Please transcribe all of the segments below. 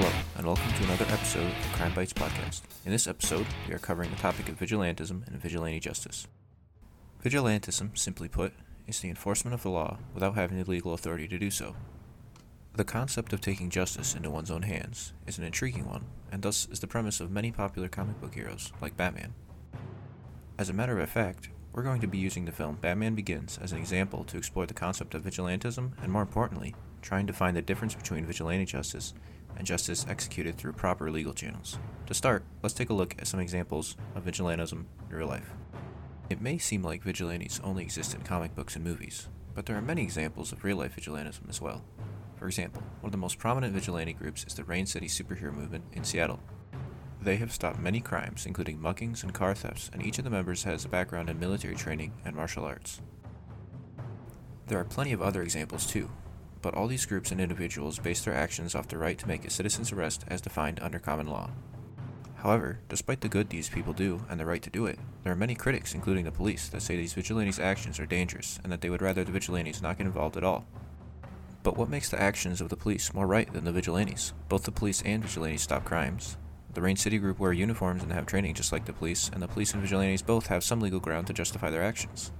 Hello, and welcome to another episode of Crime Bites podcast. In this episode, we are covering the topic of vigilantism and vigilante justice. Vigilantism, simply put, is the enforcement of the law without having the legal authority to do so. The concept of taking justice into one's own hands is an intriguing one, and thus is the premise of many popular comic book heroes, like Batman. As a matter of fact, we're going to be using the film Batman Begins as an example to explore the concept of vigilantism and, more importantly, trying to find the difference between vigilante justice and justice executed through proper legal channels. To start, let's take a look at some examples of vigilantism in real life. It may seem like vigilantes only exist in comic books and movies, but there are many examples of real life vigilantism as well. For example, one of the most prominent vigilante groups is the Rain City superhero movement in Seattle. They have stopped many crimes, including muggings and car thefts, and each of the members has a background in military training and martial arts. There are plenty of other examples too, but all these groups and individuals base their actions off the right to make a citizen's arrest as defined under common law. However, despite the good these people do and the right to do it, there are many critics, including the police, that say these vigilantes' actions are dangerous and that they would rather the vigilantes not get involved at all. But what makes the actions of the police more right than the vigilantes? Both the police and vigilantes stop crimes. The Rain City group wear uniforms and have training just like the police, and the police and vigilantes both have some legal ground to justify their actions.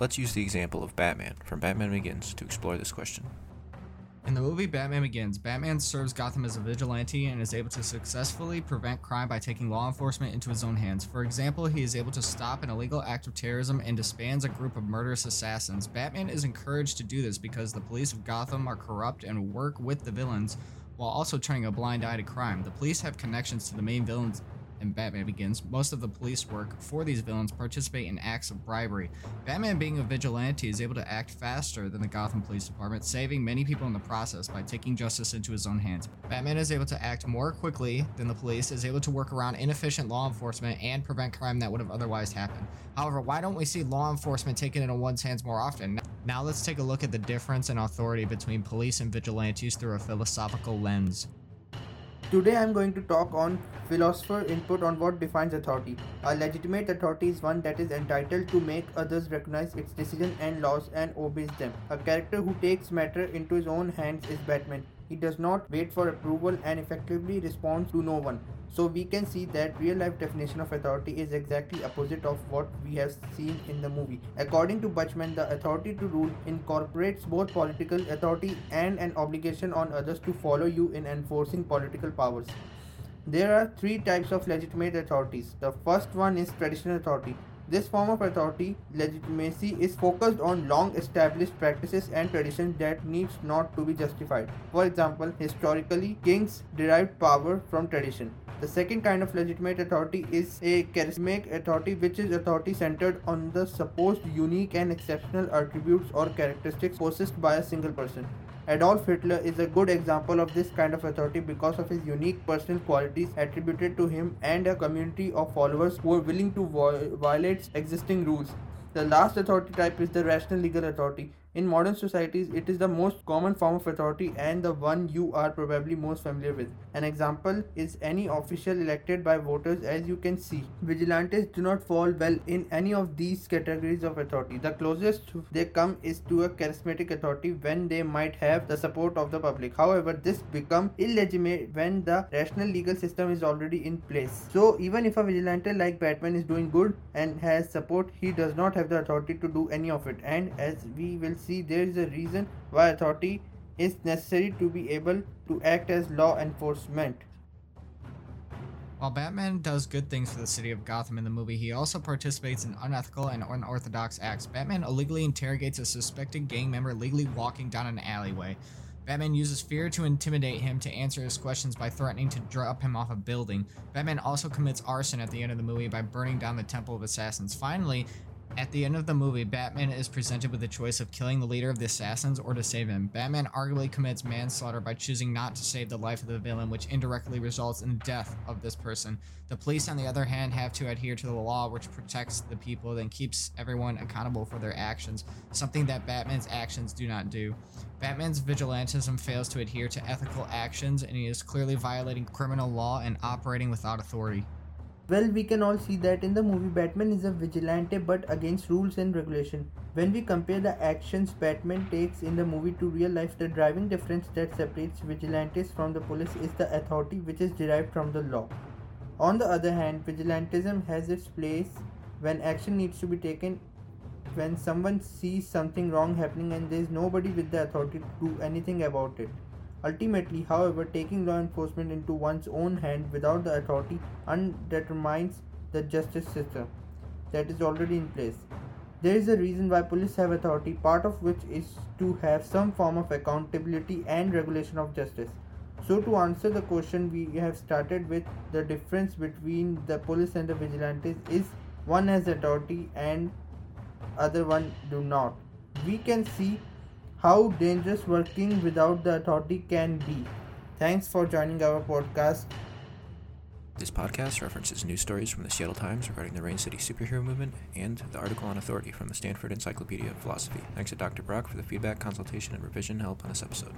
Let's use the example of Batman from Batman Begins to explore this question. In the movie Batman Begins, Batman serves Gotham as a vigilante and is able to successfully prevent crime by taking law enforcement into his own hands. For example, he is able to stop an illegal act of terrorism and disbands a group of murderous assassins. Batman is encouraged to do this because the police of Gotham are corrupt and work with the villains while also turning a blind eye to crime. The police have connections to the main villains in Batman Begins, most of the police work for these villains participate in acts of bribery. Batman, being a vigilante, is able to act faster than the Gotham Police Department, saving many people in the process by taking justice into his own hands. Batman is able to act more quickly than the police, is able to work around inefficient law enforcement, and prevent crime that would have otherwise happened. However, why don't we see law enforcement taken into one's hands more often? Now let's take a look at the difference in authority between police and vigilantes through a philosophical lens. Today I am going to talk on philosopher input on what defines authority. A legitimate authority is one that is entitled to make others recognize its decision and laws and obeys them. A character who takes matter into his own hands is Batman. He does not wait for approval and effectively responds to no one. So we can see that real life definition of authority is exactly opposite of what we have seen in the movie. According to Bachman, the authority to rule incorporates both political authority and an obligation on others to follow you in enforcing political powers. There are three types of legitimate authorities. The first one is traditional authority. This form of authority legitimacy is focused on long established practices and traditions that needs not to be justified. For example, historically, kings derived power from tradition. The second kind of legitimate authority is a charismatic authority, which is authority centered on the supposed unique and exceptional attributes or characteristics possessed by a single person. Adolf Hitler is a good example of this kind of authority because of his unique personal qualities attributed to him and a community of followers who are willing to violate existing rules. The last authority type is the rational legal authority. In modern societies, it is the most common form of authority and the one you are probably most familiar with. An example is any official elected by voters, as you can see. Vigilantes do not fall well in any of these categories of authority. The closest they come is to a charismatic authority when they might have the support of the public. However, this becomes illegitimate when the rational legal system is already in place. So, even if a vigilante like Batman is doing good and has support, he does not have the authority to do any of it. And as we will see see there is a reason why authority is necessary to be able to act as law enforcement. While Batman does good things for the city of Gotham in the movie, he also participates in unethical and unorthodox acts. Batman illegally interrogates a suspected gang member legally walking down an alleyway. Batman uses fear to intimidate him to answer his questions by threatening to drop him off a building. Batman also commits arson at the end of the movie by burning down the Temple of Assassins. Finally, at the end of the movie, Batman is presented with the choice of killing the leader of the assassins or to save him. Batman arguably commits manslaughter by choosing not to save the life of the villain, which indirectly results in the death of this person. The police, on the other hand, have to adhere to the law, which protects the people and keeps everyone accountable for their actions, something that Batman's actions do not do. Batman's vigilantism fails to adhere to ethical actions, and he is clearly violating criminal law and operating without authority. Well, we can all see that in the movie, Batman is a vigilante but against rules and regulation. When we compare the actions Batman takes in the movie to real life, the driving difference that separates vigilantes from the police is the authority which is derived from the law. On the other hand, vigilantism has its place when action needs to be taken when someone sees something wrong happening and there is nobody with the authority to do anything about it. Ultimately, however, taking law enforcement into one's own hand without the authority undermines the justice system that is already in place. There is a reason why police have authority, part of which is to have some form of accountability and regulation of justice. So, to answer the question we have started with, the difference between the police and the vigilantes is one has authority and other one do not. We can see how dangerous working without the authority can be. Thanks for joining our podcast. This podcast references news stories from the Seattle Times regarding the Rain City superhero movement and the article on authority from the Stanford Encyclopedia of Philosophy. Thanks to Dr. Brock for the feedback, consultation, and revision help on this episode.